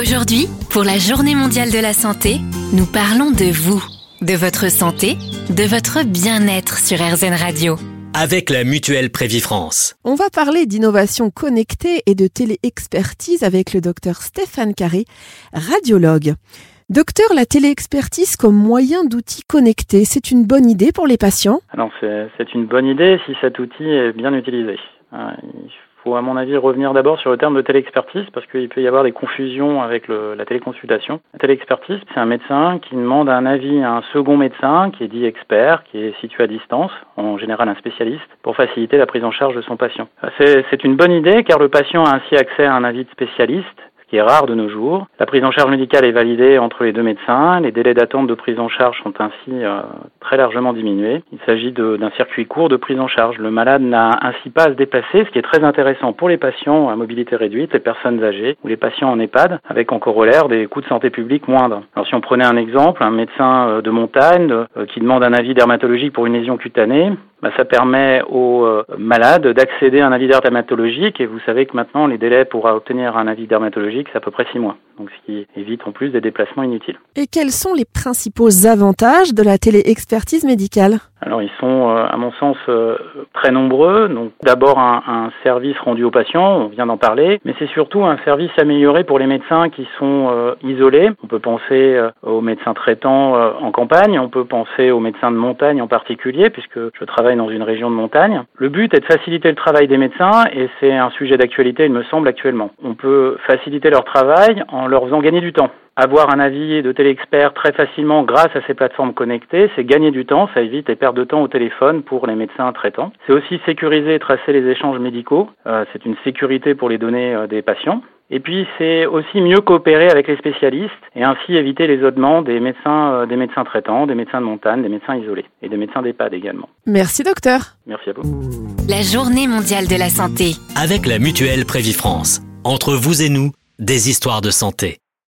Aujourd'hui, pour la Journée mondiale de la santé, nous parlons de vous, de votre santé, de votre bien-être sur RZN Radio. Avec la mutuelle Prévifrance. On va parler d'innovation connectée et de téléexpertise avec le docteur Stéphane Carré, radiologue. Docteur, la téléexpertise comme moyen d'outil connecté, c'est une bonne idée pour les patients? Alors c'est une bonne idée si cet outil est bien utilisé. Euh, il faut à mon avis revenir d'abord sur le terme de téléexpertise parce qu'il peut y avoir des confusions avec la téléconsultation. La téléexpertise, c'est un médecin qui demande un avis à un second médecin qui est dit expert, qui est situé à distance, en général un spécialiste, pour faciliter la prise en charge de son patient. C'est une bonne idée car le patient a ainsi accès à un avis de spécialiste qui est rare de nos jours. La prise en charge médicale est validée entre les deux médecins. Les délais d'attente de prise en charge sont ainsi euh, très largement diminués. Il s'agit d'un circuit court de prise en charge. Le malade n'a ainsi pas à se déplacer, ce qui est très intéressant pour les patients à mobilité réduite, les personnes âgées ou les patients en EHPAD, avec en corollaire des coûts de santé publique moindres. Alors si on prenait un exemple, un médecin euh, de montagne euh, qui demande un avis dermatologique pour une lésion cutanée, bah, ça permet aux euh, malades d'accéder à un avis dermatologique et vous savez que maintenant les délais pour obtenir un avis dermatologique c'est à peu près six mois, donc ce qui évite en plus des déplacements inutiles. Et quels sont les principaux avantages de la téléexpertise médicale? Alors ils sont, euh, à mon sens, euh, très nombreux. Donc d'abord un, un, service rendu aux patients, on vient d'en parler, mais c'est surtout un service amélioré pour les médecins qui sont euh, isolés. On peut penser aux médecins traitants en campagne, on peut penser aux médecins de montagne en particulier, puisque je travaille dans une région de montagne. Le but est de faciliter le travail des médecins et c'est un sujet d'actualité, il me semble, actuellement. On peut faciliter leur travail en leur faisant gagner du temps. Avoir un avis de téléexpert très facilement grâce à ces plateformes connectées, c'est gagner du temps, ça évite les pertes de temps au téléphone pour les médecins traitants. C'est aussi sécuriser et tracer les échanges médicaux, euh, c'est une sécurité pour les données euh, des patients. Et puis c'est aussi mieux coopérer avec les spécialistes et ainsi éviter les odements des médecins, euh, des médecins traitants, des médecins de montagne, des médecins isolés et des médecins d'EHPAD également. Merci docteur. Merci à vous. La journée mondiale de la santé. Avec la mutuelle Prévifrance. Entre vous et nous, des histoires de santé.